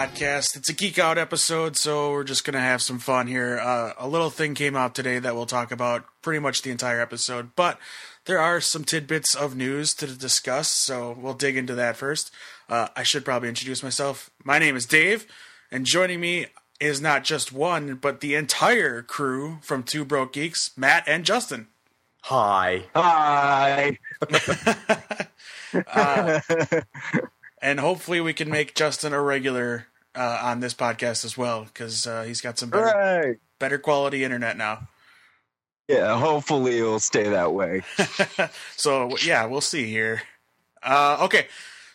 podcast. It's a geek out episode, so we're just gonna have some fun here. Uh, a little thing came out today that we'll talk about pretty much the entire episode, but there are some tidbits of news to discuss, so we'll dig into that first. Uh, I should probably introduce myself. My name is Dave, and joining me is not just one, but the entire crew from Two Broke Geeks, Matt and Justin. Hi. Hi. and hopefully we can make Justin a regular uh, on this podcast as well because uh, he's got some better, Right. better quality internet now. Yeah, hopefully it'll stay that way. so yeah, we'll see here. Uh, okay,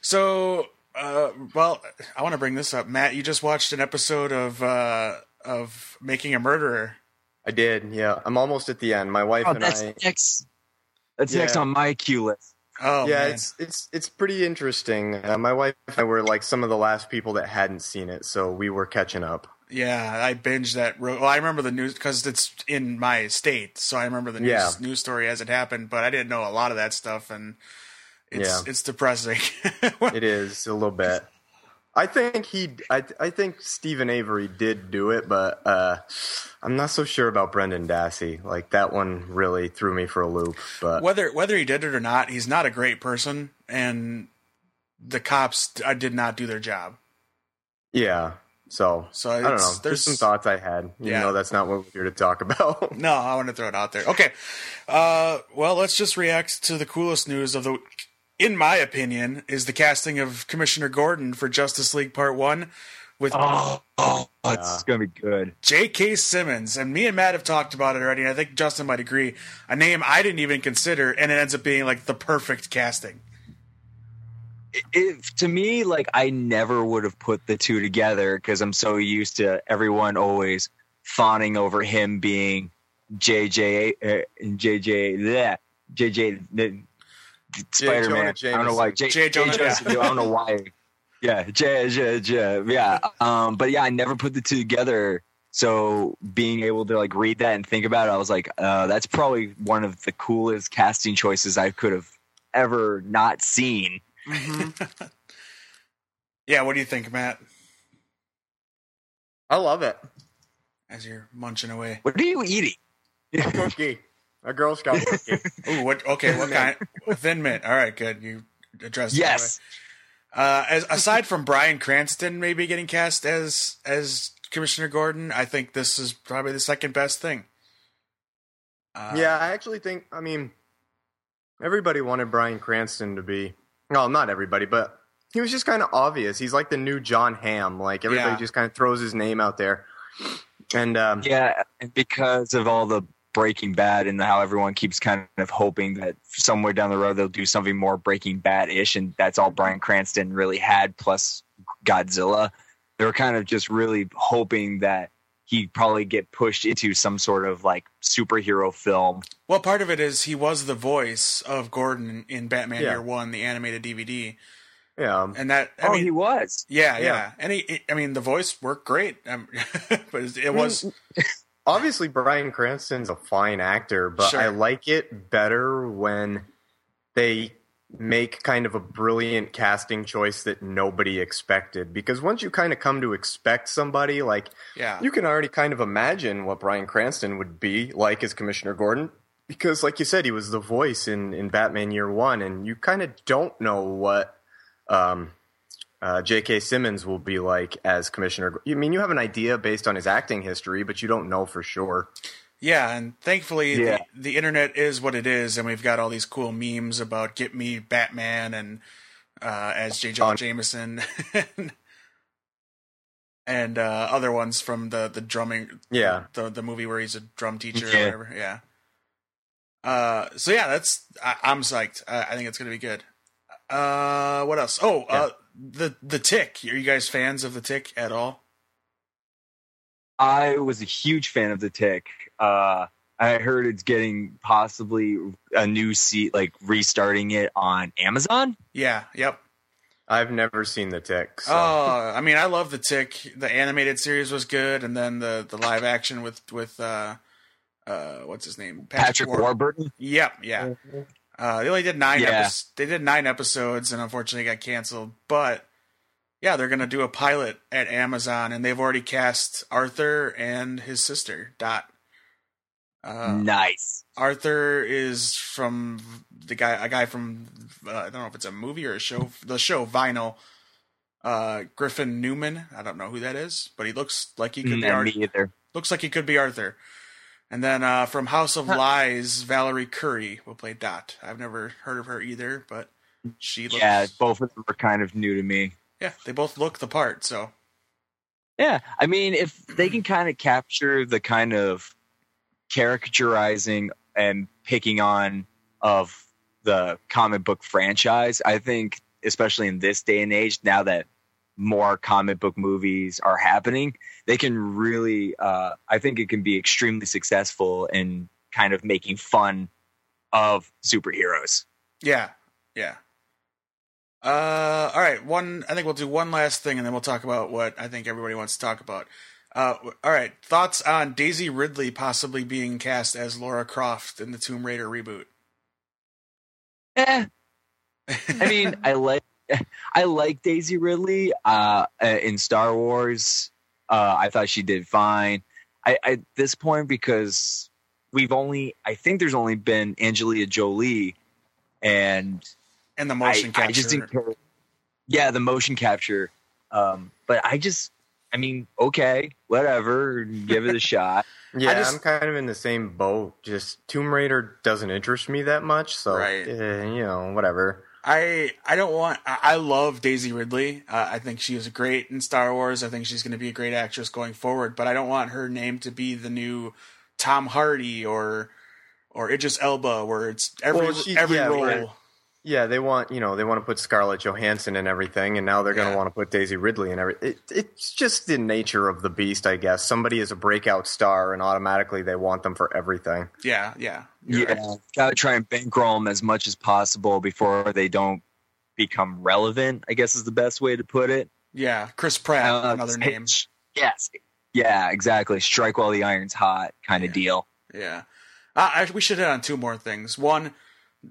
so uh, well, I want to bring this up, Matt. You just watched an episode of uh, of Making a Murderer. I did. Yeah, I'm almost at the end. My wife Oh, and that's I. next. That's Yeah. next on my queue list. Oh yeah, man. it's it's it's pretty interesting. Uh, my wife and I were like some of the last people that hadn't seen it, so we were catching up. yeah. I binged that. Ro- well, I remember the news because it's in my state, so I remember the news, Yeah. news story as it happened. But I didn't know a lot of that stuff, and it's Yeah. it's depressing. It is a little bit. I think he. I I think Steven Avery did do it, but uh, I'm not so sure about Brendan Dassey. Like that one really threw me for a loop. But whether whether he did it or not, he's not a great person, and the cops uh, did not do their job. yeah, so So I don't know. there's- There's some thoughts I had. You Yeah. know, that's not what we're here to talk about. No, I want to throw it out there. Okay, uh, well, let's just react to the coolest news of the week. In my opinion, is the casting of Commissioner Gordon for Justice League Part One with Oh, oh it's gonna be good. J.K. Simmons. And me and Matt have talked about it already. And I think Justin might agree. A name I didn't even consider, and it ends up being like the perfect casting. It, it- to me, like I never would have put the two together because I'm so used to everyone always fawning over him being JJ uh, JJ bleh, JJ Spider Man. I don't know why J, J. J. Jonah, Jonah- I don't know why. Yeah, J, J, J, yeah. Um, but yeah, I never put the two together. So being able to like read that and think about it, I was like, uh, that's probably one of the coolest casting choices I could have ever not seen. Yeah, what do you think, Matt? I love it. As you're munching away. What are you eating? Cookie, a Girl Scout cookie. Ooh, what? Okay, what kind? Thin mint. All right, good. You addressed. it that yes. Uh, as aside from Bryan Cranston maybe getting cast as as Commissioner Gordon, I think this is probably the second best thing. Uh, yeah, I actually think. I mean, everybody wanted Bryan Cranston to be. Well, not everybody, but he was just kind of obvious. He's like the new Jon Hamm. Like everybody Yeah. just kind of throws his name out there. And um, Yeah, and because of all the Breaking Bad and how everyone keeps kind of hoping that somewhere down the road they'll do something more Breaking Bad ish, and that's all Bryan Cranston really had, plus Godzilla. They were kind of just really hoping that he'd probably get pushed into some sort of like superhero film. Well, part of it is he was the voice of Gordon in Batman Yeah. Year One, the animated DVD, yeah, and that. I oh, mean, he was. yeah, yeah, Yeah. and he, I mean, the voice worked great, um, but it was. Obviously Bryan Cranston's a fine actor, but Sure. I like it better when they make kind of a brilliant casting choice that nobody expected. Because once you kind of come to expect somebody, like Yeah, you can already kind of imagine what Brian Cranston would be like as Commissioner Gordon. Because, like you said, he was the voice in, in Batman Year One, and you kind of don't know what um, uh, J.K. Simmons will be like as Commissioner. I mean, you have an idea based on his acting history, but you don't know for sure. Yeah, and thankfully Yeah. the, the internet is what it is, and we've got all these cool memes about "Get Me Batman" and uh, as J. Jonah On- Jameson, and uh, other ones from the the drumming, Yeah. the the movie where he's a drum teacher Yeah. or whatever. Yeah. Uh, so yeah, that's I, I'm psyched. I, I think it's gonna be good. Uh, what else? Oh, uh, the the Tick. Are you guys fans of the Tick at all? I was a huge fan of the Tick. Uh, I heard it's getting possibly a new seat, like restarting it on Amazon. Yeah. Yep. I've never seen the tick. So. Oh, I mean, I love the Tick. The animated series was good, and then the the live action with with uh, uh, what's his name, Patrick War- Warburton. Yep, yeah. Uh, they only did nine. Yeah. Episodes, they did nine episodes, and unfortunately got canceled. But Yeah, they're gonna do a pilot at Amazon, and they've already cast Arthur and his sister Dot. Uh, nice. Arthur is from the guy, a guy from uh, I don't know if it's a movie or a show. The show Vinyl. Uh, Griffin Newman. I don't know who that is, but he looks like he could be Arthur. Either. looks like he could be Arthur. And then uh, from House of Lies, Valorie Curry will play Dot. I've never heard of her either, but she looks. Yeah, both of them are kind of new to me. yeah, they both look the part. So Yeah, I mean, if they can kind of capture the kind of caricaturizing and picking on of the comic book franchise, I think, especially in this day and age, now that more comic book movies are happening, they can really, uh, I think it can be extremely successful in kind of making fun of superheroes. yeah, yeah. Uh, all right. One. I think we'll do one last thing, and then we'll talk about what I think everybody wants to talk about. Uh, all right. Thoughts on Daisy Ridley possibly being cast as Laura Croft in the Tomb Raider reboot? Eh, I mean, I like I like Daisy Ridley uh, uh, in Star Wars. Uh, I thought she did fine. I, at this point, because we've only, I think there's only been Angelina Jolie, and and the I, motion capture. I just didn't care. Yeah, the motion capture. Um, but I just, I mean, okay, whatever, give it a shot. Yeah, just- I'm kind of in the same boat. Just Tomb Raider doesn't interest me that much, so Right. eh, you know, whatever. I I don't want. I, I love Daisy Ridley. Uh, I think she is great in Star Wars. I think she's going to be a great actress going forward. But I don't want her name to be the new Tom Hardy or or Idris Elba, where it's every she- every yeah, role. Right. Yeah, they want you know they want to put Scarlett Johansson and everything, and now they're going to Yeah. want to put Daisy Ridley and everything. It, it's just the nature of the beast, I guess. Somebody is a breakout star, and automatically they want them for everything. Yeah, yeah, You're Yeah, right. gotta try and bankroll them as much as possible before they don't become relevant. I guess is the best way to put it. yeah. Chris Pratt, Uh, another name. Yes. Yeah, exactly. Strike while the iron's hot kind of Yeah. deal. Yeah, uh, I, we should hit on two more things. One,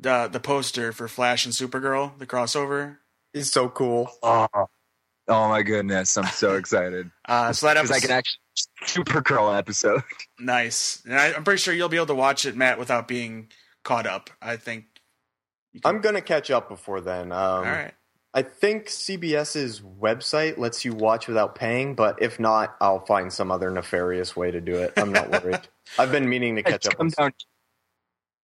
the the poster for Flash and Supergirl, the crossover. It's so cool. Oh, oh my goodness. I'm so excited. Uh, so that Because I episode, can actually Supergirl episode. nice. And I, I'm pretty sure you'll be able to watch it, Matt, without being caught up. I think. can- I'm going to catch up before then. Um, all right. I think CBS's website lets you watch without paying, but if not, I'll find some other nefarious way to do it. I'm not worried. I've been meaning to catch Just up. come on down.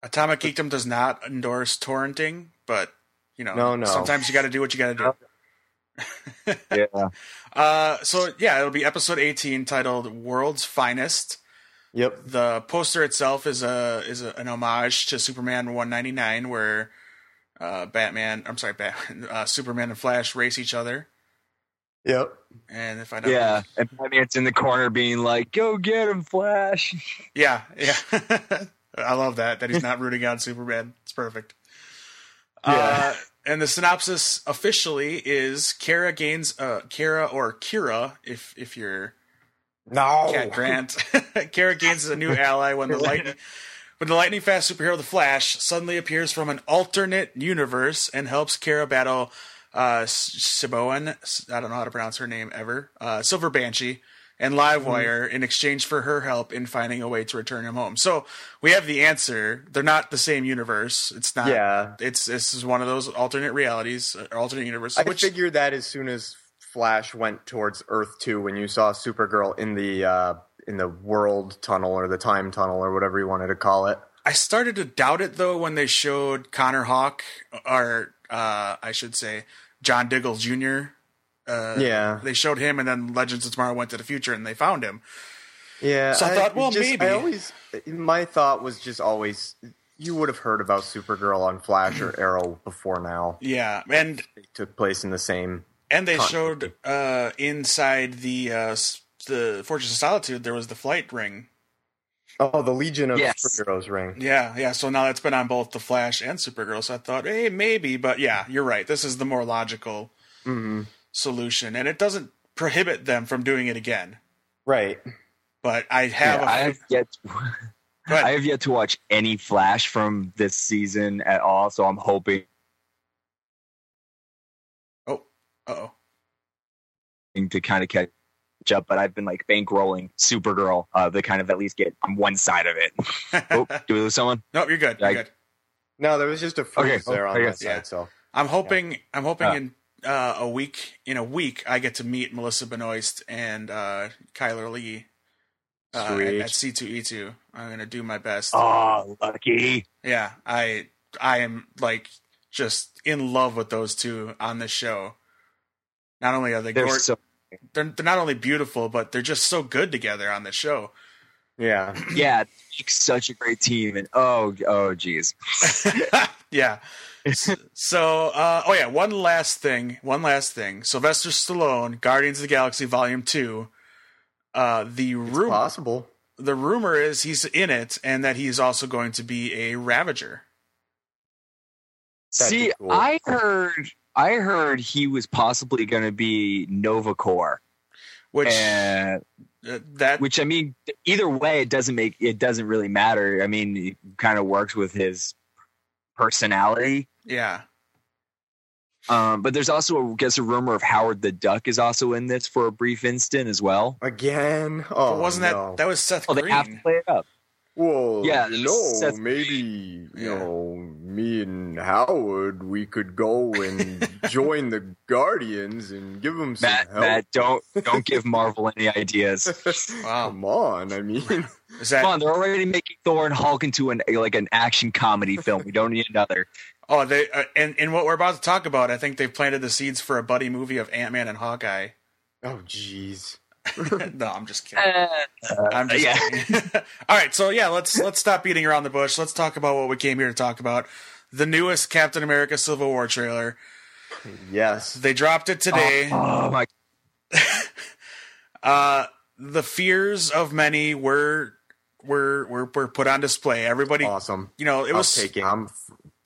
Atomic Geekdom does not endorse torrenting, but you know, No, no. sometimes you got to do what you got to do. Yeah. Uh, so yeah, it'll be episode 18 titled "World's Finest." Yep. The poster itself is a is a, an homage to Superman 199, where uh, Batman, I'm sorry, Batman, uh, Superman and Flash race each other, Yep. and if I don't, Yeah. And Batman's in the corner being like, go get him, Flash. yeah, yeah. I love that that he's not rooting on Superman. It's perfect. Yeah. Uh, and the synopsis officially is Kara gains uh Kara or Kira if if you're No. Cat Grant. Kara gains a new ally when the lightning when the lightning fast superhero the Flash suddenly appears from an alternate universe and helps Kara battle uh Siboan I don't know how to pronounce her name ever. Uh Silver Banshee and Livewire in exchange for her help in finding a way to return him home. So we have the answer. They're not the same universe. It's not Yeah. it's this is one of those alternate realities, or alternate universes. I which figured that as soon as Flash went towards Earth 2 when you saw Supergirl in the uh, in the world tunnel or the time tunnel or whatever you wanted to call it. I started to doubt it though when they showed Connor Hawke, or uh, I should say John Diggle Jr. Uh, Yeah. they showed him, and then Legends of Tomorrow went to the future, and they found him. Yeah. So I thought, well, just- maybe. I always my thought was just always you would have heard about Supergirl on Flash or Arrow before now. Yeah, and It took place in the same and they Continuity. showed uh, inside the uh, the Fortress of Solitude there was the flight ring. Oh, the Legion of Yes. Superheroes ring. Yeah, yeah. So now it's been on both the Flash and Supergirl. So I thought, hey, maybe, but yeah, you're right. This is the more logical hmm solution, and it doesn't prohibit them from doing it again. Right. But I have, Yeah, a, I have yet to, I have yet to watch any Flash from this season at all, so I'm hoping oh, oh, to kind of catch up, but I've been like bankrolling Supergirl uh, to kind of at least get on one side of it. oh, do we lose someone? nope, you're good. You're I- good. No, there was just a freeze Okay. there on Okay. that side. Yeah. So I'm hoping. I'm hoping Uh. in uh, a week. In a week, I get to meet Melissa Benoist and uh, Chyler Leigh uh, Sweet. at C2E2. I'm gonna do my best. Oh, lucky. Yeah, I I am like just in love with those two on this show. Not only are they They're gor- so they're, they're not only beautiful, but they're just so good together on this show. yeah, yeah, such a great team, and oh, oh, geez. yeah. S- so, uh, oh yeah, one last thing. One last thing. Sylvester Stallone, Guardians of the Galaxy Volume Two. Uh, the rumor, possible. the rumor is he's in it, and that he's also going to be a Ravager. That'd See, cool. I heard, I heard he was possibly going to be Nova Corps, Which and uh, that which I mean, either way, it doesn't make it doesn't really matter. I mean, it kind of works with his personality. Yeah. Um, but there's also, I guess, a rumor of Howard the Duck is also in this for a brief instant as well. Again? Oh, But wasn't that no. that was Seth Oh, they Green? have to play it up. Well, Yeah, you know, Seth- maybe you know, me and Howard, we could go and join the Guardians and give them some Matt, help. Matt, don't don't give Marvel any ideas. Wow. Come on, I mean, Is that Come on, they're already making Thor and Hulk into an like an action comedy film. We don't need another. Oh, they uh, and and what we're about to talk about, I think they've planted the seeds for a buddy movie of Ant Man and Hawkeye. oh jeez. no, I'm just kidding. Uh, I'm just yeah. kidding. All right, so yeah, let's let's stop beating around the bush. Let's talk about what we came here to talk about. The newest Captain America Civil War trailer. Yes. They dropped it today. Oh my! Uh the fears of many were were were, were put on display. Everybody, Awesome. you know, it I'll was take it. I'm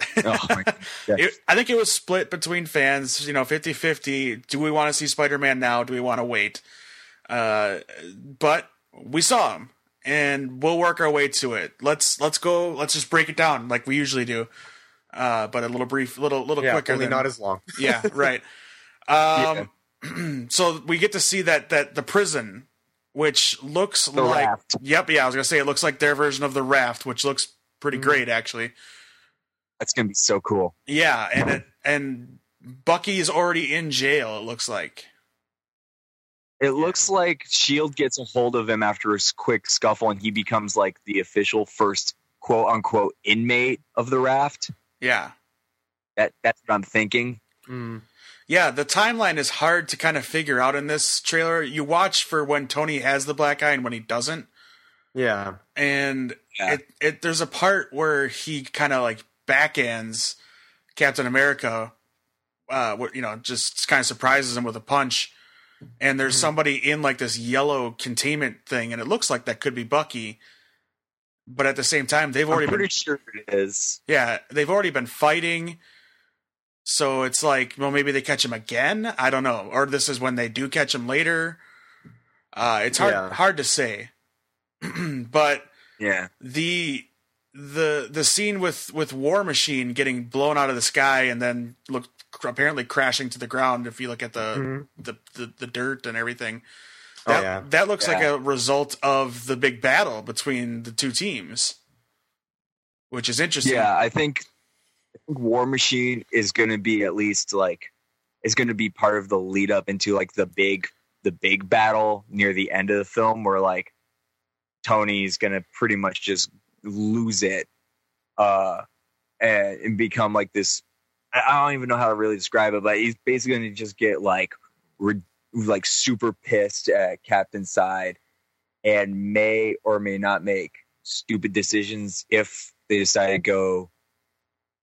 Oh my! God. it, I think it was split between fans, you know, 50-50. Do we want to see Spider-Man now? Do we want to wait? Uh, but we saw him and we'll work our way to it. Let's let's go. Let's just break it down like we usually do. Uh, but a little brief, little little yeah, quicker only than not as long. yeah, right. Um, so we get to see that that the prison, which looks The like raft. yep, yeah, I was gonna say it looks like their version of the raft, which looks pretty Mhm. great actually. That's gonna be so cool. Yeah, and it, and Bucky is already in jail. It looks like. It looks like Shield gets a hold of him after a s- quick scuffle, and he becomes like the official first quote unquote inmate of the raft. Yeah, That that's what I'm thinking. Mm. yeah. The timeline is hard to kind of figure out in this trailer. You watch for when Tony has the black eye and when he doesn't, Yeah. and Yeah. it, it there's a part where he kind of like backends Captain America, uh, you know, just kind of surprises him with a punch. And there's Mhm. somebody in like this yellow containment thing, and it looks like that could be Bucky. But at the same time, they've I'm already pretty been sure it is. Yeah, they've already been fighting. So it's like, well, maybe they catch him again. I don't know, or this is when they do catch him later. Uh, it's hard Yeah. hard to say, but Yeah. the the the scene with with War Machine getting blown out of the sky and then look apparently crashing to the ground. If you look at the Mhm. the, the the dirt and everything, Oh, that yeah. that looks like a result of the big battle between the two teams, which is interesting. Yeah, I think, I think War Machine is going to be at least like is going to be part of the lead up into like the big the big battle near the end of the film where like Tony's going to pretty much just lose it uh and, and become like this I don't even know how to really describe it but he's basically going to just get like re- like super pissed at Captain side and may or may not make stupid decisions if they decide to go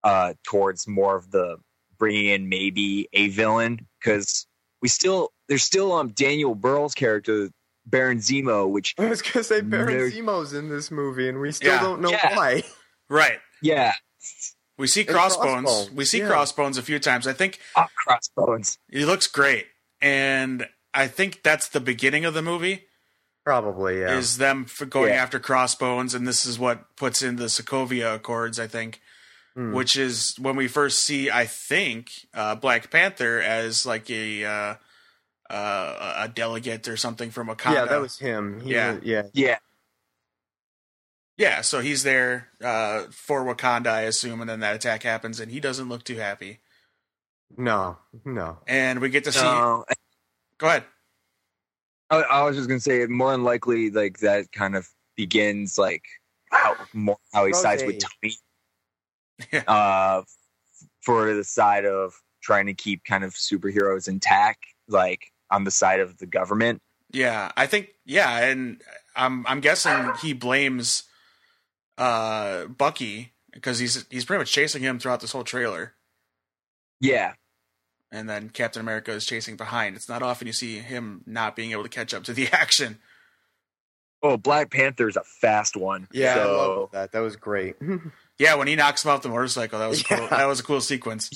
uh, towards more of the bringing in maybe a villain because we still there's still um Daniel Burrell's character Baron Zemo, which I was gonna say Baron There- Zemo's in this movie, and we still Yeah. don't know Yeah. why. right. yeah, We see crossbones. Crossbones, We see yeah. crossbones a few times. I think ah, crossbones. he looks great, and I think that's the beginning of the movie. Probably, yeah. Is them for going Yeah. after crossbones, and this is what puts in the Sokovia Accords. I think, Hmm. which is when we first see, I think, uh, Black Panther as like a uh, uh, a delegate or something from Wakanda. Yeah, that was him. He Yeah. was- yeah. Yeah, yeah. So he's there uh, for Wakanda, I assume, and then that attack happens, and he doesn't look too happy. No, no. And we get to see. no, Go ahead. I, I was just gonna say more than likely like that kind of begins like how more how he sides with Tony. Yeah. Uh, for the side of trying to keep kind of superheroes intact, like on the side of the government. Yeah, I think yeah, and I'm I'm guessing he blames uh Bucky because he's he's pretty much chasing him throughout this whole trailer, Yeah, and then Captain America is chasing behind. It's not often you see him not being able to catch up to the action. Oh, Black Panther's a fast one. Yeah, I so, love that. That was great. Yeah, when he knocks him off the motorcycle, that was cool. That was a cool sequence.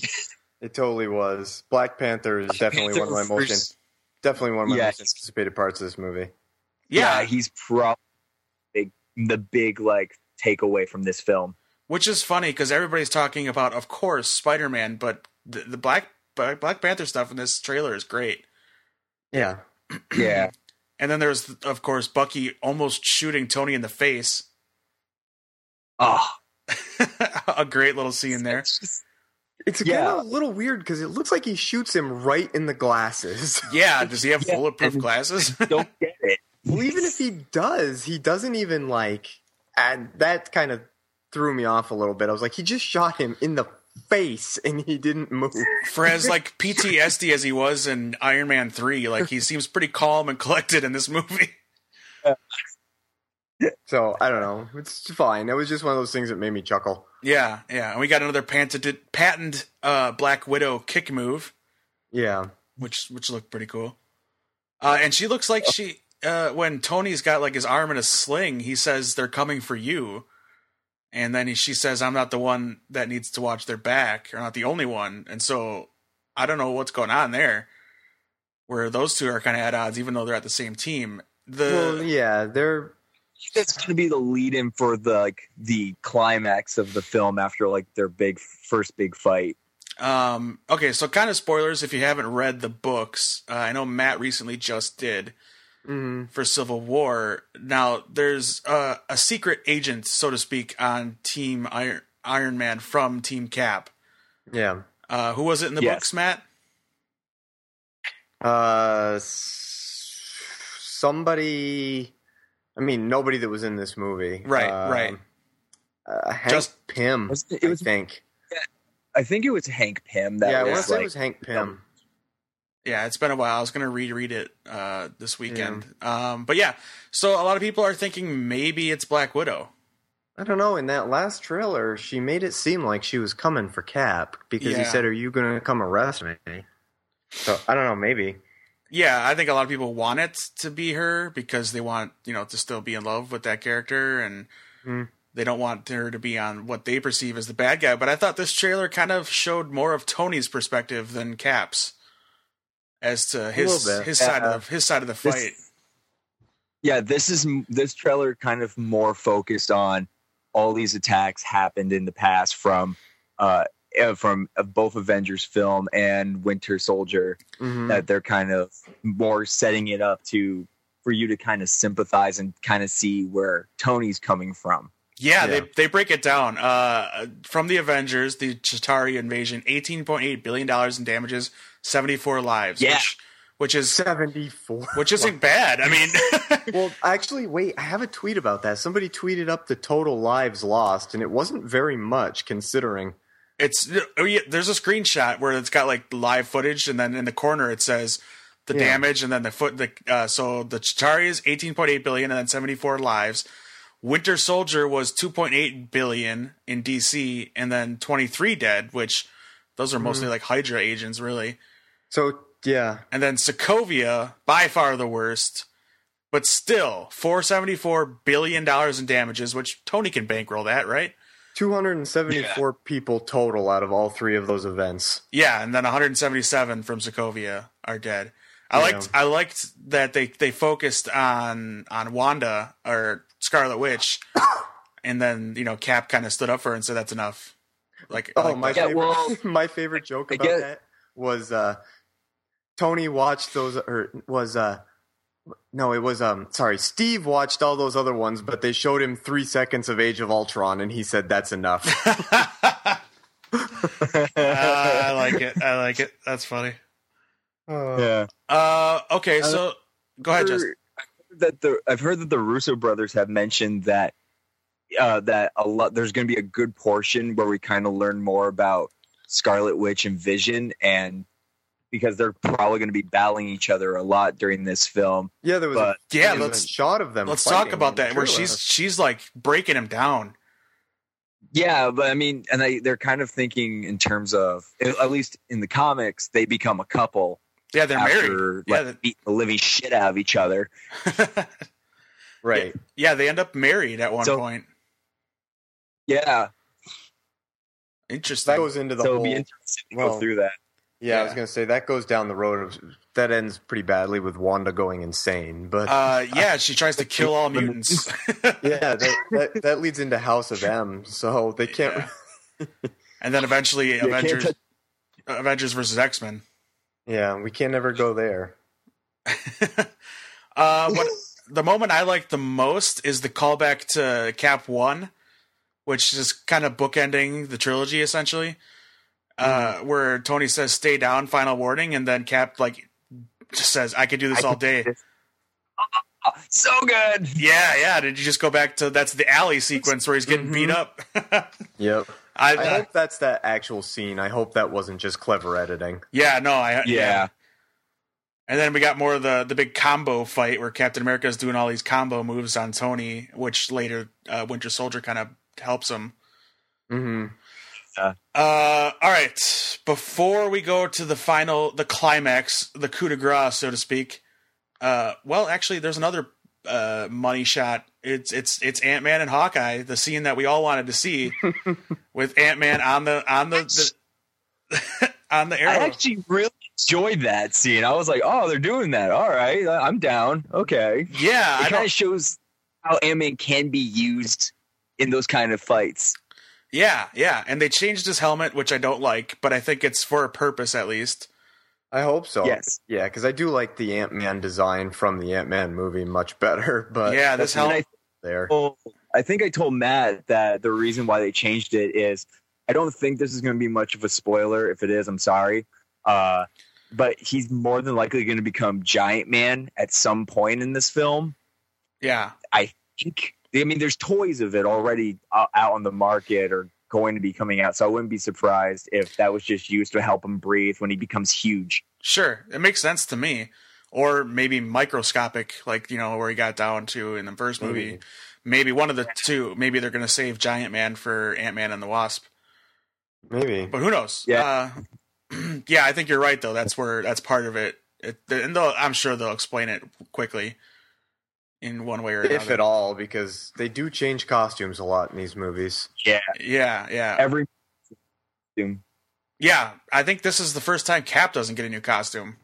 it totally was. Black Panther is definitely one of my most first- definitely one of my Yeah. most anticipated parts of this movie. yeah, Yeah, he's probably big, the big like takeaway from this film. which is funny because everybody's talking about, of course, Spider Man, but the, the Black Black Panther stuff in this trailer is great. Yeah. Yeah, And then there's, of course, Bucky almost shooting Tony in the face. oh, a great little scene there. it's just- It's Yeah. kind of a little weird because it looks like he shoots him right in the glasses. Yeah, does he have Yeah, bulletproof glasses? don't get it. well, even if he does, he doesn't even like. And that kind of threw me off a little bit. I was like, he just shot him in the face and he didn't move. For as like PTSD as he was in Iron Man three, like he seems pretty calm and collected in this movie. So I don't know. It's fine. It was just one of those things that made me chuckle. Yeah, yeah. And we got another patented patent uh, Black Widow kick move, Yeah. which which looked pretty cool. Uh, and she looks like she uh, when Tony's got like his arm in a sling, he says they're coming for you. And then he, she says, "I'm not the one that needs to watch their back, or not the only one." And so I don't know what's going on there, where those two are kind of at odds, even though they're at the same team. The well, yeah, they're That's going to be the lead-in for the like the climax of the film after like their big first big fight. Um, okay, so kind of spoilers if you haven't read the books. Uh, I know Matt recently just did mhm. for Civil War. Now, there's uh, a secret agent, so to speak, on Team Iron, Iron Man from Team Cap. yeah. Uh, who was it in the Yes. books, Matt? Uh, somebody. I mean, nobody that was in this movie. Right, Um, right. Uh, Hank Just- Pym. Was it- it was- I think. I think it was Hank Pym that yeah, I want to was say it was Hank Pym. Yeah, it's been a while. I was going to reread it uh, this weekend. Um, but yeah, so a lot of people are thinking maybe it's Black Widow. I don't know. In that last trailer, she made it seem like she was coming for Cap because he said, "Are you going to come arrest me?" So I don't know. Maybe. Yeah, I think a lot of people want it to be her because they want, you know, to still be in love with that character and Hmm. they don't want her to be on what they perceive as the bad guy. But I thought this trailer kind of showed more of Tony's perspective than Cap's as to his his side of the his side of the This- fight. Yeah, this is this trailer kind of more focused on all these attacks happened in the past from uh uh, from uh, both Avengers film and Winter Soldier Mhm. that they're kind of more setting it up to for you to kind of sympathize and kind of see where Tony's coming from. Yeah, Yeah. they they break it down. Uh, from the Avengers, the Chitauri invasion, eighteen point eight billion dollars in damages, seventy four lives. Yeah. which, which is Seventy-four. which isn't bad. I mean, well, actually, wait. I have a tweet about that. Somebody tweeted up the total lives lost, and it wasn't very much considering. It's oh, yeah, there's a screenshot where it's got like live footage, and then in the corner it says the Yeah. damage, and then the foot. The uh, so the Chitauri is eighteen point eight billion, and then seventy four lives. Winter Soldier was two point eight billion in DC, and then twenty three dead, which those are mostly like Hydra agents, really. So yeah, And then Sokovia, by far the worst, but still four seventy four billion dollars in damages, which Tony can bankroll that, right? Two hundred and seventy-four people total out of all three of those events. Yeah, and then 177 from Sokovia are dead. I Yeah. liked I liked that they they focused on on Wanda or Scarlet Witch, and then you know Cap kind of stood up for her and said that's enough. Like, Oh like my. Yeah, favorite, well, my favorite joke about that was uh, Tony watched those, or was uh, no, it was um, sorry, Steve watched all those other ones, but they showed him three seconds of Age of Ultron, and he said that's enough. Uh, I like it. I like it. That's funny. Yeah. Uh, okay, so go ahead, Justin. That the I've heard that the Russo brothers have mentioned that uh, that a lot there's going to be a good portion where we kind of learn more about Scarlet Witch and Vision, and because they're probably going to be battling each other a lot during this film. yeah, there was But- a, Yeah, there let's- a shot of them. Let's talk about that where she's she's like breaking him down. Yeah, but I mean, and they they're kind of thinking in terms of at least in the comics they become a couple Yeah, they're married. after Yeah, like, beating the living shit out of each other. right. yeah, they end up married at one So- point. Yeah, Interesting. That goes into the so it'll whole. be interesting to well, go through that. Yeah, I was gonna say that goes down the road of that ends pretty badly with Wanda going insane, but Uh, yeah, she tries to kill all mutants. yeah, that, that that leads into House of M, so they can't. Yeah. and then eventually can't Avengers touch- Avengers versus X Men. Yeah, we can never go there. uh, what the moment I like the most is the callback to Cap One, which is kind of bookending the trilogy essentially. Uh, where Tony says "Stay down," final warning, and then Cap like just says, "I could do this I all day." this. So good. Yeah, yeah. Did you just go back to that's the alley sequence where he's getting beat up? Yep. I, I uh, hope that's that actual scene. I hope that wasn't just clever editing. yeah, no, I Yeah. And then we got more of the the big combo fight where Captain America is doing all these combo moves on Tony, which later uh, Winter Soldier kind of helps him. Hmm Uh, all right. Before we go to the final, the climax, the coup de grace, so to speak. Uh, well, actually, there's another uh, money shot. It's it's it's Ant Man and Hawkeye, the scene that we all wanted to see, with Ant Man on the on the, the on the arrow. I actually really enjoyed that scene. I was like, oh, they're doing that. All right, I'm down. Okay. yeah, It kind of shows how Ant-Man can be used in those kind of fights. Yeah, yeah. And they changed his helmet, which I don't like, but I think it's for a purpose at least. I hope so. Yes. Yeah, because I do like the Ant Man design from the Ant Man movie much better. But yeah, this that's helmet. And there. Well, I think I told Matt that the reason why they changed it is I don't think this is going to be much of a spoiler. If it is, I'm sorry. Uh, but he's more than likely going to become Giant Man at some point in this film. Yeah, I think. I mean, there's toys of it already uh, out on the market or going to be coming out, so I wouldn't be surprised if that was just used to help him breathe when he becomes huge. Sure, it makes sense to me. Or maybe microscopic, like you know where he got down to in the first movie. Maybe. Maybe one of the two. Maybe they're going to save Giant Man for Ant Man and the Wasp. Maybe. But who knows? Yeah. Uh, yeah, I think you're right though. That's where that's part of it. it and they'll, I'm sure they'll explain it quickly in one way or another. If at all, because they do change costumes a lot in these movies. Yeah, Yeah, yeah, every. costume. yeah. I think this is the first time Cap doesn't get a new costume.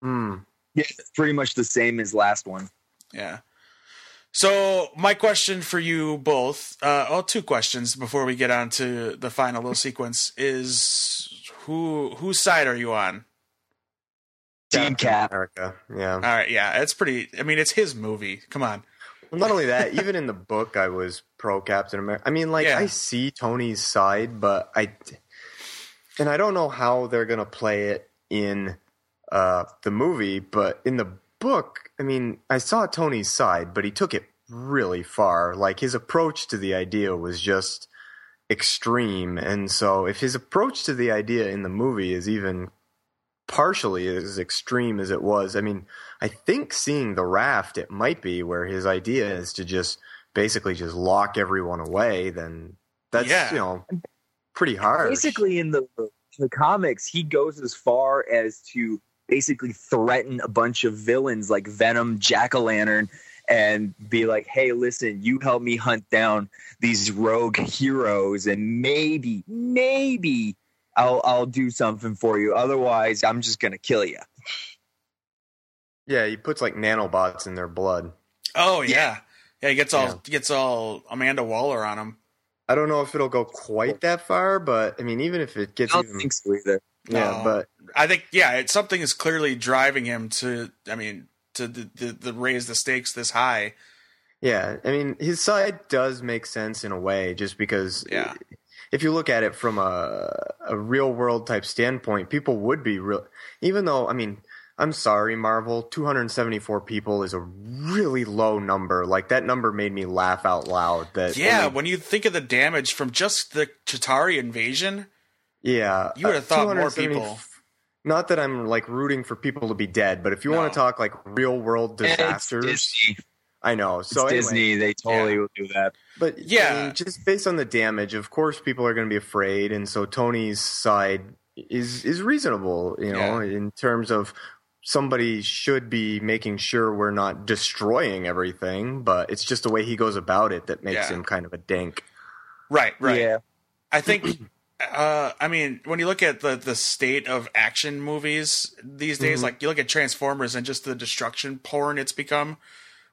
Hmm. Yeah, pretty much the same as last one. Yeah. So my question for you both, uh, oh, two questions before we get on to the final little sequence is who whose side are you on? Team Cap. America. Yeah. All right, yeah, it's pretty. I mean, it's his movie. Come on. Well, not only that, even in the book, I was pro Captain America. I mean, like, Yeah. I see Tony's side, but I, and I don't know how they're gonna play it in uh, the movie, but in the book, I mean, I saw Tony's side, but he took it really far. Like his approach to the idea was just extreme, and so if his approach to the idea in the movie is even partially as extreme as it was. I mean, I think seeing the raft, it might be where his idea is to just basically just lock everyone away. Then that's Yeah. you know pretty hard. Basically, in the in the comics, he goes as far as to basically threaten a bunch of villains like Venom, Jack o' Lantern, and be like, "Hey, listen, you help me hunt down these rogue heroes, and maybe, maybe." I'll I'll do something for you. Otherwise, I'm just gonna kill you. yeah, he puts like nanobots in their blood. Oh yeah, yeah. He gets all Yeah. gets all Amanda Waller on him. I don't know if it'll go quite that far, but I mean, even if it gets I don't even think so either. Yeah, No. but I think yeah, it's something is clearly driving him to. I mean, to the, the, the raise the stakes this high. yeah, I mean, his side does make sense in a way, just because. Yeah. If you look at it from a a real world type standpoint, people would be real. Even though, I mean, I'm sorry, Marvel, 274 people is a really low number. Like that number made me laugh out loud. That Yeah, only- when you think of the damage from just the Chitauri invasion, yeah, you would have uh, thought more people. Not that I'm like rooting for people to be dead, but if you No. want to talk like real world It's disasters, Disney. I know. It's So anyway, Disney. They totally Yeah. will do that. But Yeah. I mean, just based on the damage, of course, people are going to be afraid, and so Tony's side is is reasonable, you know, in terms of somebody should be making sure we're not destroying everything, but it's just the way he goes about it that makes Yeah. him kind of a dink. Right, right. Yeah. I think. Uh, I mean, when you look at the the state of action movies these days, Mhm. like you look at Transformers and just the destruction porn it's become,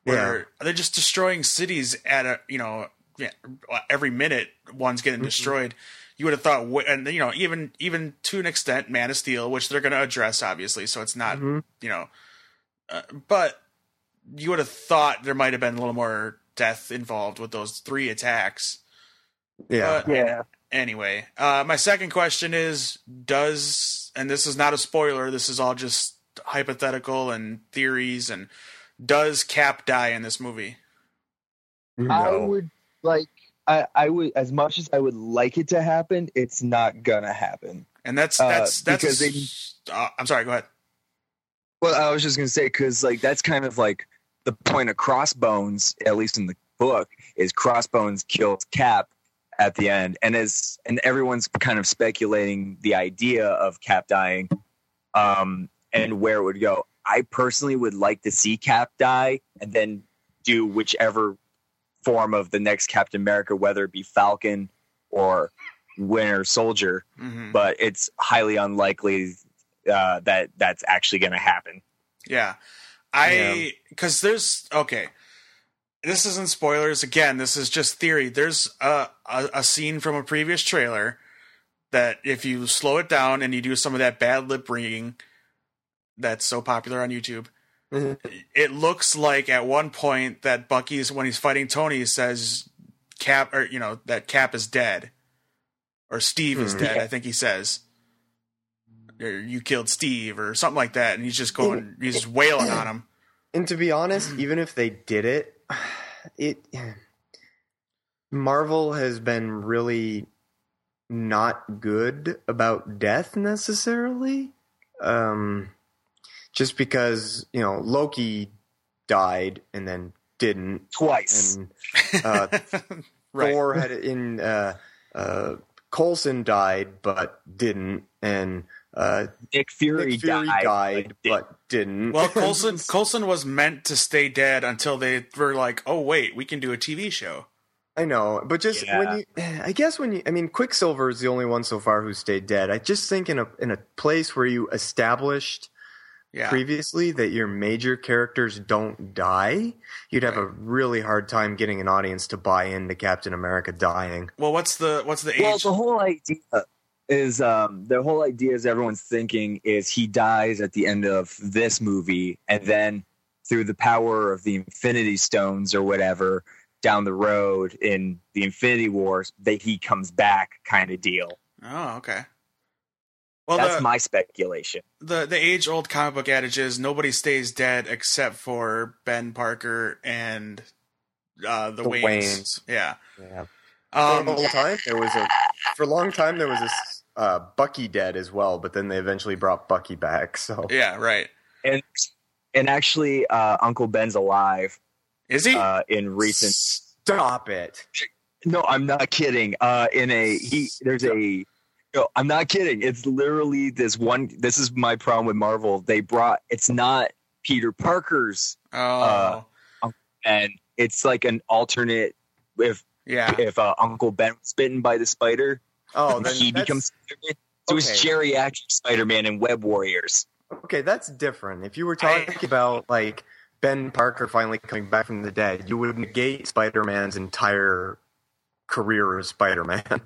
where they're just destroying cities at a you know yeah, every minute one's getting Mhm. destroyed. You would have thought, and you know, even even to an extent, Man of Steel, which they're going to address obviously, so it's not Mhm. you know, uh, but you would have thought there might have been a little more death involved with those three attacks. Yeah. But Yeah. anyway, uh, my second question is: Does and this is not a spoiler. This is all just hypothetical and theories. And does Cap die in this movie? I No. would like. I, I would as much as I would like it to happen, it's not gonna happen. And that's Uh, that's that's. because they- uh, I'm sorry. Go ahead. Well, I was just gonna say because like that's kind of like the point of Crossbones, at least in the book, is Crossbones kills Cap at the end, and as and everyone's kind of speculating the idea of Cap dying, um, and where it would go. I personally would like to see Cap die, and then do whichever form of the next Captain America, whether it be Falcon or Winter Soldier, hmm but it's highly unlikely uh, that that's actually going to happen. Yeah, I because there's okay. This isn't spoilers. Again, this is just theory. There's a, a a scene from a previous trailer that if you slow it down and you do some of that bad lip reading that's so popular on YouTube, Mhm. it looks like at one point that Bucky's when he's fighting Tony says Cap or you know that Cap is dead or Steve is Hmm. dead. I think he says. Or you killed Steve or something like that, and he's just going, he's just wailing on him. And to be honest, even if they did it, it Marvel has been really not good about death necessarily. Um, just because you know Loki died and then didn't, Twice. and uh, right. Thor had it in uh, uh, Coulson died but didn't, and uh, Nick Fury, Nick Fury died, died, but but didn't. Well, Coulson Coulson was meant to stay dead until they were like, "Oh wait, we can do a TV show." I know, but just Yeah. when you, I guess when you, I mean, Quicksilver is the only one so far who stayed dead. I just think in a in a place where you established Yeah, previously that your major characters don't die, you'd have a really hard time getting an audience to buy into Captain America dying. Well, what's the what's the well, the whole idea is um, the whole idea is everyone's thinking is he dies at the end of this movie, and then through the power of the Infinity Stones or whatever down the road in the Infinity Wars, that he comes back, kind of deal. oh, okay. Well, That's the, my speculation. the the age old comic book adage is nobody stays dead except for Ben Parker and uh, the, The Waynes. Waynes. Yeah. Yeah. Um, for a long time there was a for a long time there was this uh, Bucky dead as well, but then they eventually brought Bucky back. So yeah. Right. And and actually, uh, Uncle Ben's alive Is he? uh, in recent stop it. No, I'm not kidding. Uh, in a he, there's a. No, I'm not kidding. It's literally this one. This is my problem with Marvel. They brought. It's not Peter Parker's, oh. and it's like an alternate. If yeah. if uh, Uncle Ben was bitten by the spider, Oh, then he becomes Spider-Man. So it's Okay. geriatric Spider-Man and Web Warriors. Okay, that's different. If you were I- talking about like Ben Parker finally coming back from the dead, you would negate Spider-Man's entire career as Spider-Man.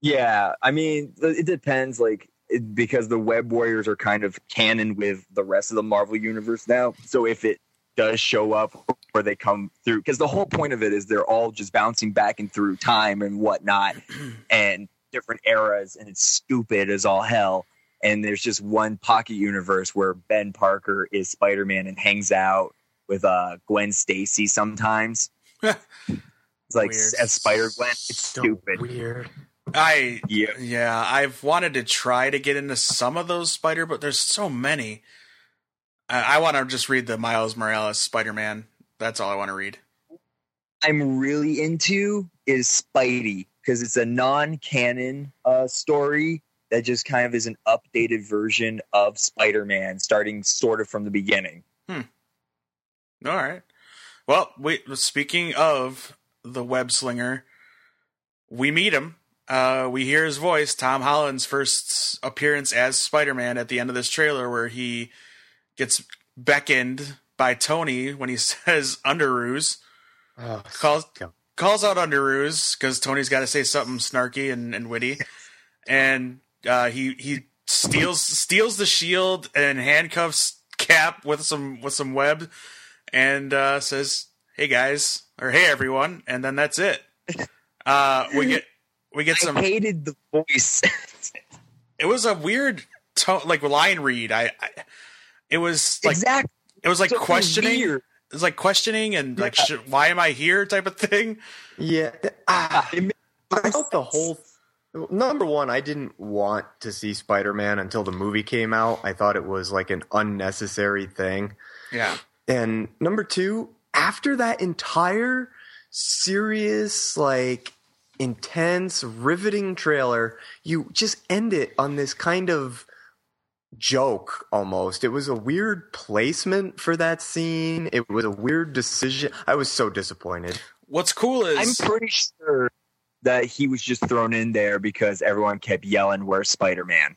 Yeah, I mean, it depends. Like it- because the Web Warriors are kind of canon with the rest of the Marvel universe now. So if it does show up or they come through, because the whole point of it is they're all just bouncing back and through time and whatnot, and different eras, and it's stupid as all hell. And there's just one pocket universe where Ben Parker is Spider Man and hangs out with uh, Gwen Stacy sometimes. it's like Spider Gwen. It's So stupid. weird. I Yeah. yeah, I've wanted to try to get into some of those Spider, but there's so many. I, I want to just read the Miles Morales Spider Man. That's all I want to read. I'm really into is Spidey because it's a non-canon uh, story that just kind of is an updated version of Spider-Man, starting sort of from the beginning. All right. Well, we speaking of the web slinger, we meet him. Uh, we hear his voice, Tom Holland's first appearance as Spider-Man at the end of this trailer, where he gets beckoned by Tony when he says Underoos. Oh, Calls Yeah. calls out Underoos because Tony's got to say something snarky and, and witty, and uh, he he steals steals the shield and handcuffs Cap with some with some web, and uh, says, "Hey guys," or "Hey everyone," and then that's it. Uh, we get we get some. I hated the voice. It was a weird tone, like line read. I, I it was like exactly. it was like So questioning. weird. It was like questioning and like, sh- why am I here? Type of thing. Yeah. ah, I felt the whole. Number one, I didn't want to see Spider Man until the movie came out. I thought it was like an unnecessary thing. Yeah. And number two, after that entire serious, like intense, riveting trailer, you just end it on this kind of joke almost. It was a weird placement for that scene. It was a weird decision. I was so disappointed. What's cool is I'm pretty sure that he was just thrown in there because everyone kept yelling, "Where's Spider-Man?"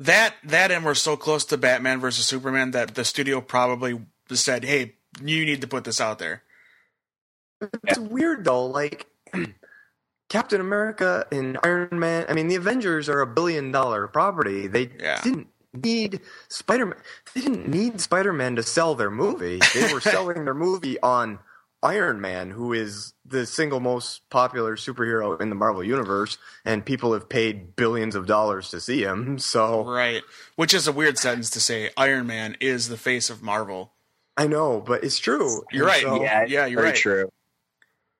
that that and we're so close to Batman versus Superman that the studio probably said, "Hey, you need to put this out there." It's weird though, like Captain America and Iron Man. I mean, the Avengers are a billion dollar property. They Yeah. didn't need Spider Man. They didn't need Spider Man to sell their movie. They were selling their movie on Iron Man, who is the single most popular superhero in the Marvel universe, and people have paid billions of dollars to see him. So Right. Which is a weird sentence to say. Iron Man is the face of Marvel. I know, but it's true. You're And right. so- Yeah, yeah, you're very right. true.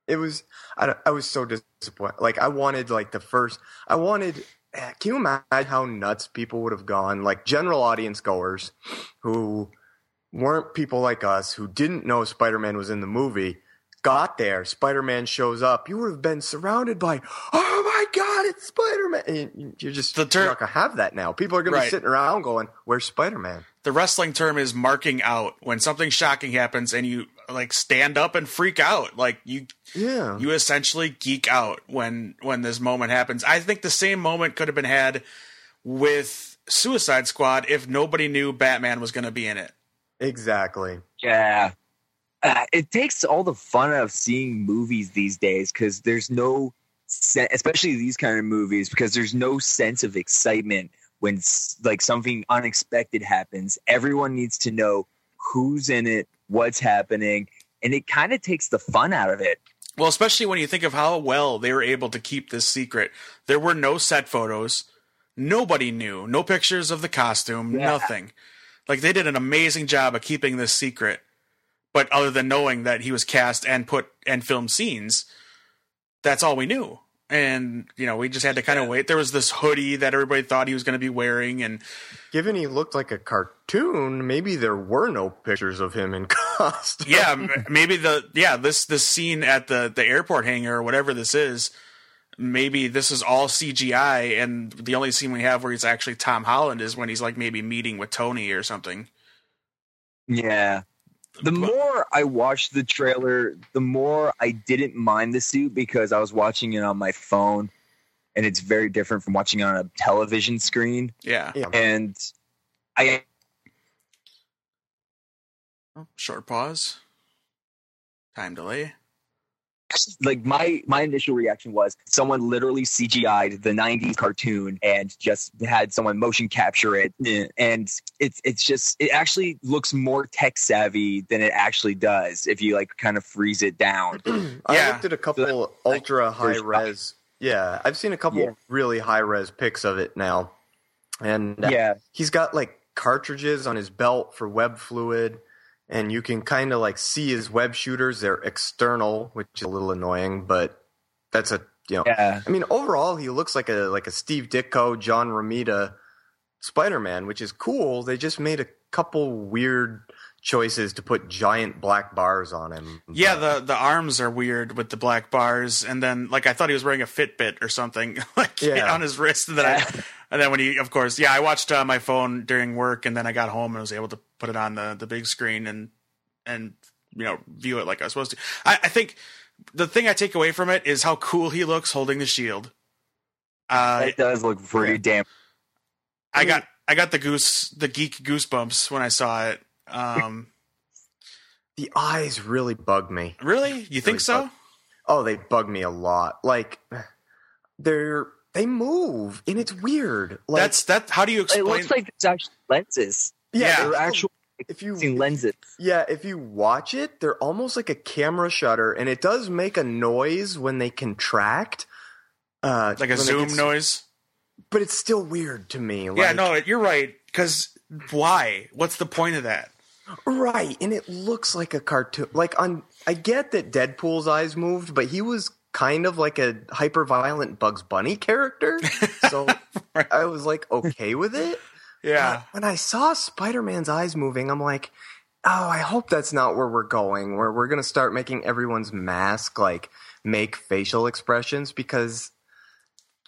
It was I, I was so disappointed like i wanted like the first i wanted eh, can you imagine how nuts people would have gone like general audience goers who weren't people like us who didn't know spider-man was in the movie got there spider-man shows up you would have been surrounded by oh my god it's spider-man! And you're just The ter- you're not gonna have that now. People are gonna Right. be sitting around going where's spider-man? The wrestling term is marking out. When something shocking happens and you like stand up and freak out. Like you yeah you essentially geek out when when this moment happens. I think the same moment could have been had with Suicide Squad if nobody knew Batman was going to be in it. exactly Yeah. Uh, it takes all the fun out of seeing movies these days because there's no, se- especially these kind of movies, because there's no sense of excitement when like something unexpected happens. Everyone needs to know who's in it, what's happening, and it kind of takes the fun out of it. Well, especially when you think of how well they were able to keep this secret. There were no set photos. Nobody knew. No pictures of the costume. Yeah. Nothing. Like they did an amazing job of keeping this secret. But other than knowing that he was cast and put and filmed scenes, that's all we knew. And you know, we just had to kind of wait. There was this hoodie that everybody thought he was going to be wearing, and given he looked like a cartoon maybe there were no pictures of him in costume yeah, maybe the yeah this this scene at the the airport hangar or whatever this is, maybe this is all CGI, and the only scene we have where he's actually Tom Holland is when he's like maybe meeting with Tony or something. Yeah. The But- more I watched the trailer, the more I didn't mind the suit because I was watching it on my phone and it's very different from watching it on a television screen. Yeah, yeah And I Oh, short pause, time delay. Like my my initial reaction was someone literally CGI'd the '90s cartoon and just had someone motion capture it, eh, and it's it's just it actually looks more tech savvy than it actually does if you like kind of freeze it down. I Yeah. looked at a couple ultra high res. Yeah, I've seen a couple Yeah. really high res pics of it now, and uh, yeah, he's got like cartridges on his belt for web fluid, and you can kind of like see his web shooters. They're external, which is a little annoying, but that's a you know. yeah. I mean, overall, he looks like a like a Steve Ditko, John Romita Spider Man, which is cool. They just made a couple weird choices to put giant black bars on him. Yeah, the the arms are weird with the black bars, and then like I thought he was wearing a Fitbit or something like Yeah. on his wrist, and then I, and then when he, of course, yeah, I watched uh, my phone during work, and then I got home and was able to put it on the the big screen and and you know view it like I was supposed to. I, I think the thing I take away from it is how cool he looks holding the shield. Uh, it does look pretty damn. I got I got the goose the geek goosebumps when I saw it. Um, the eyes really bug me. really, you think so? bug- Oh, they bug me a lot. Like they're they move and it's weird. Like That's that. How do you It explain? looks like it's actually lenses. yeah, They're they're actual if you lenses. yeah, if you watch it, they're almost like a camera shutter, and it does make a noise when they contract. Uh, like a zoom get- noise. but it's still weird to me. Like, yeah, no, you're right. Because why? What's the point of that? Right, and it looks like a cartoon. Like on, I get that Deadpool's eyes moved, but he was kind of like a hyper violent Bugs Bunny character. So Right. I was like okay with it. Yeah, But when I saw Spider Man's eyes moving, I'm like, oh, I hope that's not where we're going. Where we're gonna start making everyone's mask like make facial expressions because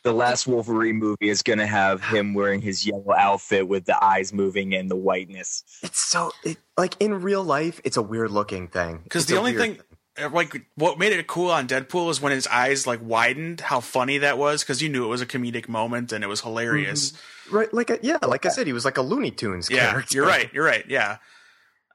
The last Wolverine movie is going to have him wearing his yellow outfit with the eyes moving and the whiteness. it's so it like in real life, it's a weird looking thing. because the only weird thing, uh, like, what made it cool on Deadpool was when his eyes like widened. How funny that was because you knew it was a comedic moment and it was hilarious. Right, like yeah, like I said, he was like a Looney Tunes Yeah, character. you're right. You're right. Yeah.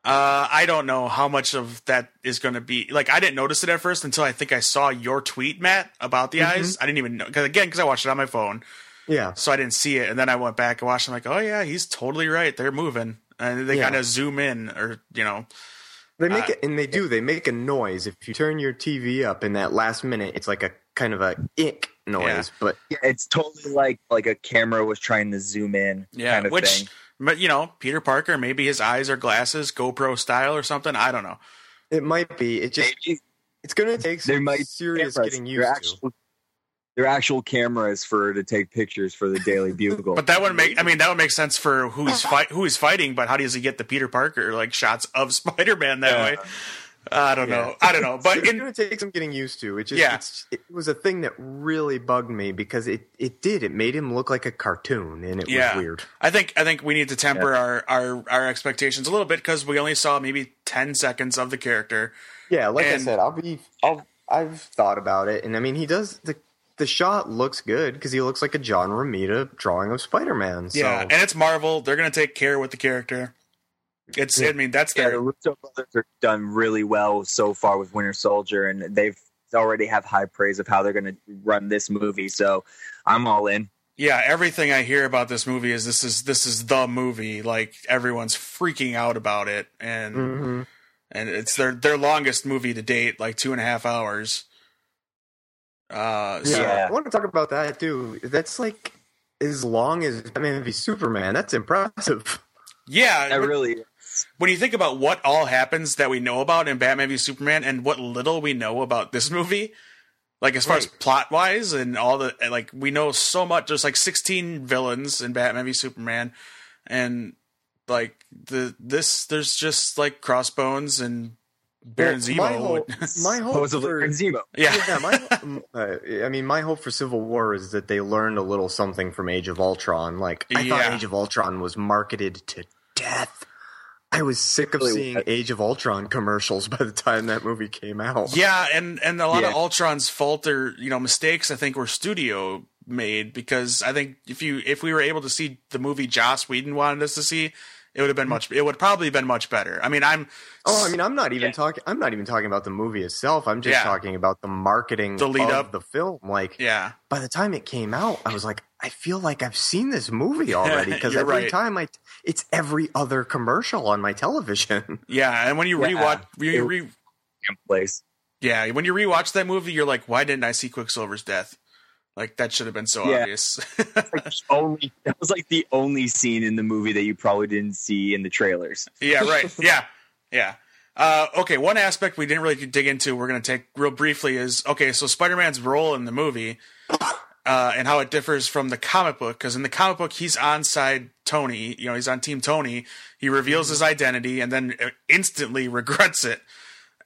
Uh, I don't know how much of that is going to be like. I didn't notice it at first until I think I saw your tweet, Matt, about the Mm-hmm. eyes. I didn't even know because again, because I watched it on my phone, Yeah, so I didn't see it. And then I went back and watched. I'm like, oh yeah, he's totally right. They're moving, and they Yeah. kind of zoom in, or you know, they make Uh, it, and they do. They make a noise if you turn your TV up in that last minute. It's like a kind of a ick noise, Yeah. but Yeah, it's totally like like a camera was trying to zoom in. yeah. kind of which, thing. But you know, Peter Parker, maybe his eyes are glasses, GoPro style or something. I don't know. it might be. It just Maybe it's going to take there some might be serious cameras. getting They're used to. actual, They're actual cameras for to take pictures for the Daily Bugle. But that would make. I mean, that would make sense for who's fight, who he's fighting. But how does he get the Peter Parker like shots of Spider Man that Yeah. way? I don't know. I don't know. But it's in, going to take some getting used to. It just Yeah. it's, it was a thing that really bugged me because it it did. It made him look like a cartoon, and it Yeah. was weird. I think I think we need to temper our, our our expectations a little bit because we only saw maybe ten seconds of the character. Yeah, like And- I said, I'll be. I'll, I've thought about it, and I mean, he does the the shot looks good because he looks like a John Romita drawing of Spider Man. So. Yeah, and it's Marvel. They're gonna take care with the character. It's. I mean, that's yeah, the Russo brothers are done really well so far with Winter Soldier, and they've already have high praise of how they're going to run this movie. So I'm all in. Yeah, everything I hear about this movie is this is this is the movie. Like everyone's freaking out about it, and Mhm. and it's their their longest movie to date, like two and a half hours. Uh, so, Yeah, Yeah. I want to talk about that too. That's like as long as Batman v Superman. That's impressive. yeah. That when- really when you think about what all happens that we know about in Batman v Superman, and what little we know about this movie, like as far as plot wise and all the like, we know so much. There's like 16 villains in Batman v Superman, and like the this there's just like Crossbones and Baron Well, Zemo. My hope, my hope supposedly for, Zemo. yeah, yeah, my, uh, I mean, my hope for Civil War is that they learned a little something from Age of Ultron. Like, I Yeah. thought Age of Ultron was marketed to death. I was sick of Really seeing. Age of Ultron commercials by the time that movie came out. Yeah, and and a lot of Ultron's fault or you know mistakes I think were studio made because I think if you if we were able to see the movie Joss Whedon wanted us to see, it would have been much. It would probably have been much better. I mean, I'm. Oh, I mean, I'm not even Yeah. talking. I'm not even talking about the movie itself. I'm just Yeah. talking about the marketing, The lead of up. the film. Like, Yeah, by the time it came out, I was like, I feel like I've seen this movie already because every right. time I, it's every other commercial on my television. yeah. And when you Yeah. rewatch, you It- re, Damn place. yeah, when you rewatch that movie, you're like, why didn't I see Quicksilver's death? Like that should have been so Yeah. obvious. Like only that was like the only scene in the movie that you probably didn't see in the trailers. Yeah, right. Yeah, yeah. Uh, okay, one aspect we didn't really dig into, we're going to take real briefly is okay. So Spider Man's role in the movie uh, and how it differs from the comic book, because in the comic book he's on side Tony. You know, he's on Team Tony. He reveals his identity and then instantly regrets it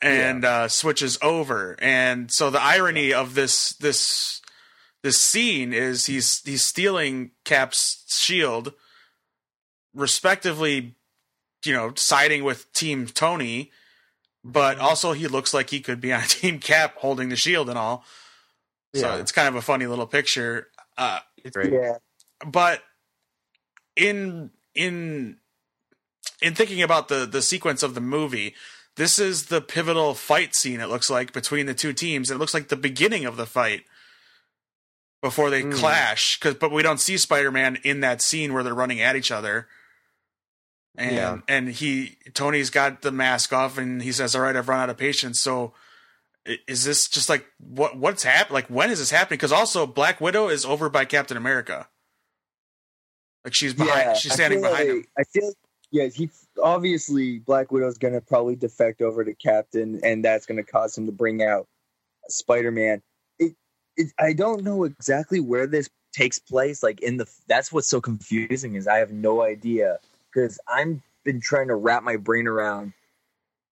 and uh, switches over. And so the irony of this this this scene is he's he's stealing Cap's shield, respectively you know, siding with Team Tony, but also he looks like he could be on Team Cap holding the shield and all. So Yeah. it's kind of a funny little picture. Uh, It's great. Yeah. but in in in thinking about the the sequence of the movie, this is the pivotal fight scene. It looks like between the two teams. It looks like the beginning of the fight before they Mm. clash. Cause, but we don't see Spider Man in that scene where they're running at each other. And Yeah. and he Tony's got the mask off, and he says, "All right, I've run out of patience." So. Is this just like what what's happening? Like when is this happening? Because also Black Widow is over by Captain America. Like she's behind, she's standing behind like, him. I feel yeah, he obviously Black Widow's gonna probably defect over to Captain, and that's gonna cause him to bring out Spider Man. It, I don't know exactly where this takes place. Like in the, that's what's so confusing is I have no idea because I'm been trying to wrap my brain around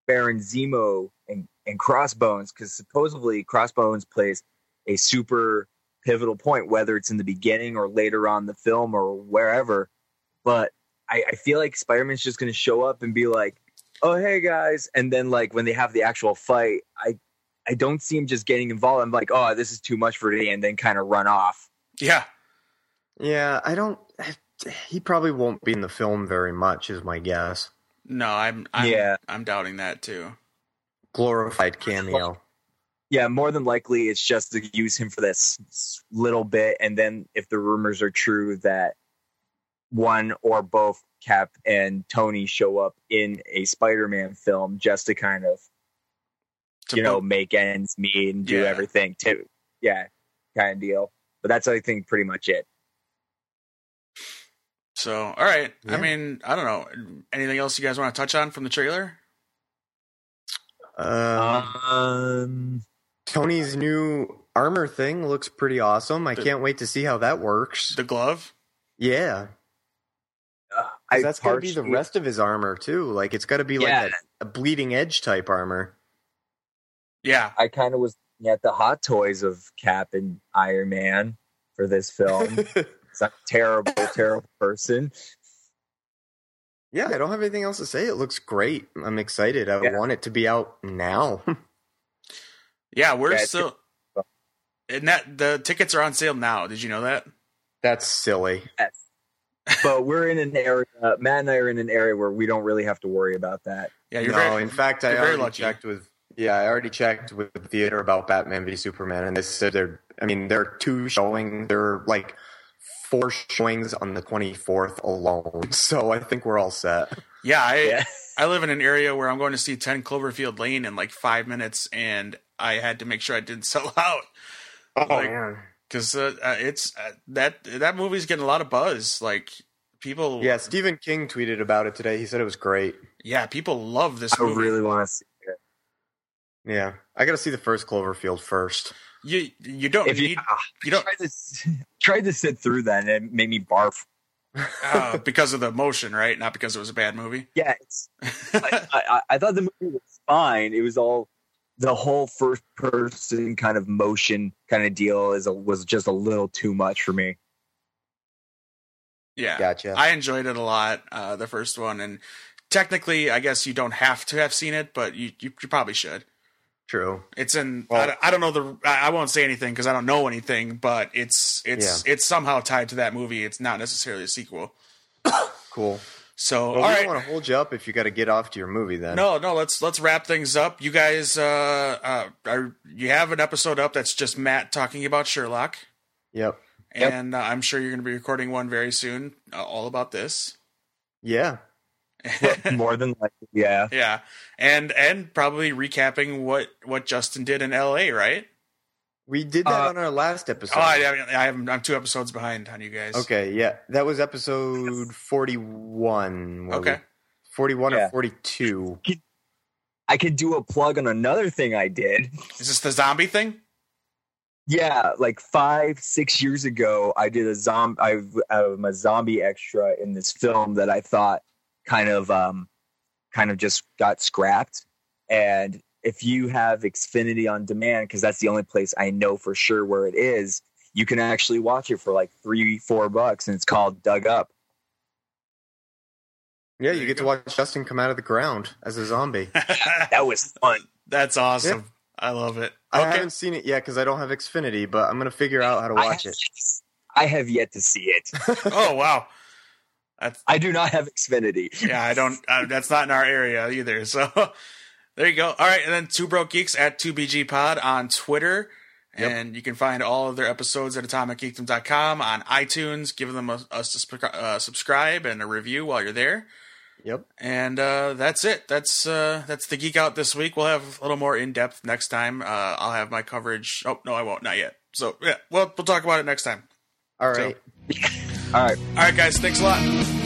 Baron Zemo and and Crossbones because supposedly Crossbones plays a super pivotal point, whether it's in the beginning or later on the film or wherever. But I, I feel like Spider Man's just going to show up and be like, "Oh, hey guys," and then like when they have the actual fight, I I don't see him just getting involved. I'm like, "Oh, this is too much for today," and then kind of run off. Yeah, Yeah, I don't. He probably won't be in the film very much, is my guess. no, I'm, I'm Yeah. I'm doubting that too. Glorified cameo. Yeah, more than likely, it's just to use him for this little bit, and then if the rumors are true that one or both Cap and Tony show up in a Spider Man film, just to kind of To you know put- make ends meet and do Yeah. everything too. Yeah, kind of deal. But that's I think pretty much it. so all right. I mean, I don't know. Anything else you guys want to touch on from the trailer? Um, Um, Tony's new armor thing looks pretty awesome. I The- can't wait to see how that works. The glove. Yeah, uh, 'Cause that's got to be the rest of his armor too. Like it's got to be Yeah. like a, a bleeding edge type armor. Yeah, I kind of was looking at the hot toys of Cap and Iron Man for this film. It's a terrible, terrible person. yeah, I don't have anything else to say. It looks great. I'm excited. I Yeah. want it to be out now. yeah. We're Yeah, still. And that the tickets are on sale now. Did you know that? That's silly. But we're in an area. Matt and I are in an area where we don't really have to worry about that. Yeah, you're no, very. in fact, I already checked with. Yeah, I already checked with the theater about Batman v Superman, and they said they're. I mean, there are two showing. There are like four showings on the 24th alone. So I think we're all set. yeah, I Yeah. I live in an area where I'm going to see 10 Cloverfield Lane in like five minutes, and I had to make sure I didn't sell out Oh Like- man. because uh, uh, it's uh, that that movie's getting a lot of buzz. Like people, Yeah, Stephen King tweeted about it today. He said it was great. yeah, people love this I movie. really want to see it. Yeah, I got to see the first Cloverfield first. You you don't If you, need ah, you don't tried to tried to sit through that, and it made me barf. uh, because of the emotion, right? Not because it was a bad movie. Yeah, it's, I, I, I thought the movie was fine. It was all the whole first person kind of motion kind of deal is a, was just a little too much for me. yeah, Gotcha. I enjoyed it a lot. Uh, the first one, and technically, I guess you don't have to have seen it, but you you, you probably should. True. It's in. I, Well- don't- I don't know the. I I won't say anything because I don't know anything. But it's it's it's somehow tied to that movie. It's not necessarily a sequel. Cool. So Well, all we right. don't want to hold you up if you got to get off to your movie. Then No, no. Let's let's wrap things up. You guys, uh, uh, are, you have an episode up that's just Matt talking about Sherlock, Yep. Yep. and uh, I'm sure you're going to be recording one very soon, uh, all about this. Yeah. More than likely, yeah. yeah, and and probably recapping what what Justin did in L.A. Right? We did that Uh, on our last episode. Oh, I, I, I'm I'm two episodes behind on you guys. Okay, yeah, that was episode forty-one. Okay. forty-one Yeah. or forty-two. I could do a plug on another thing I did. Is this the zombie thing? Yeah, like five, six years ago, I did a zombie. I'm a zombie extra in this film that I thought kind of, um, kind of just got scrapped. And if you have Xfinity on demand, because that's the only place I know for sure where it is, you can actually watch it for like three, four bucks, and it's called Dug Up. Yeah, There you you get to watch Justin come out of the ground as a zombie. That was fun. That's awesome. I love it. I Okay. haven't seen it yet because I don't have Xfinity, but I'm gonna figure out how to I watch have, it. I have yet to see it. oh wow. That's I do not have Xfinity. yeah. I don't. Uh, that's not in our area either. So there you go. All right, and then Two Broke Geeks at Two BG Pod on Twitter. Yep. And you can find all of their episodes at atomicgeekdom.com on iTunes. Give them a, a sus- uh, subscribe and a review while you're there. Yep. And uh, that's it. That's uh, that's the geek out this week. We'll have a little more in depth next time. Uh, I'll have my coverage. Oh no, I won't. Not yet. So yeah, well, we'll talk about it next time. All right. All right. All right, guys. Thanks a lot.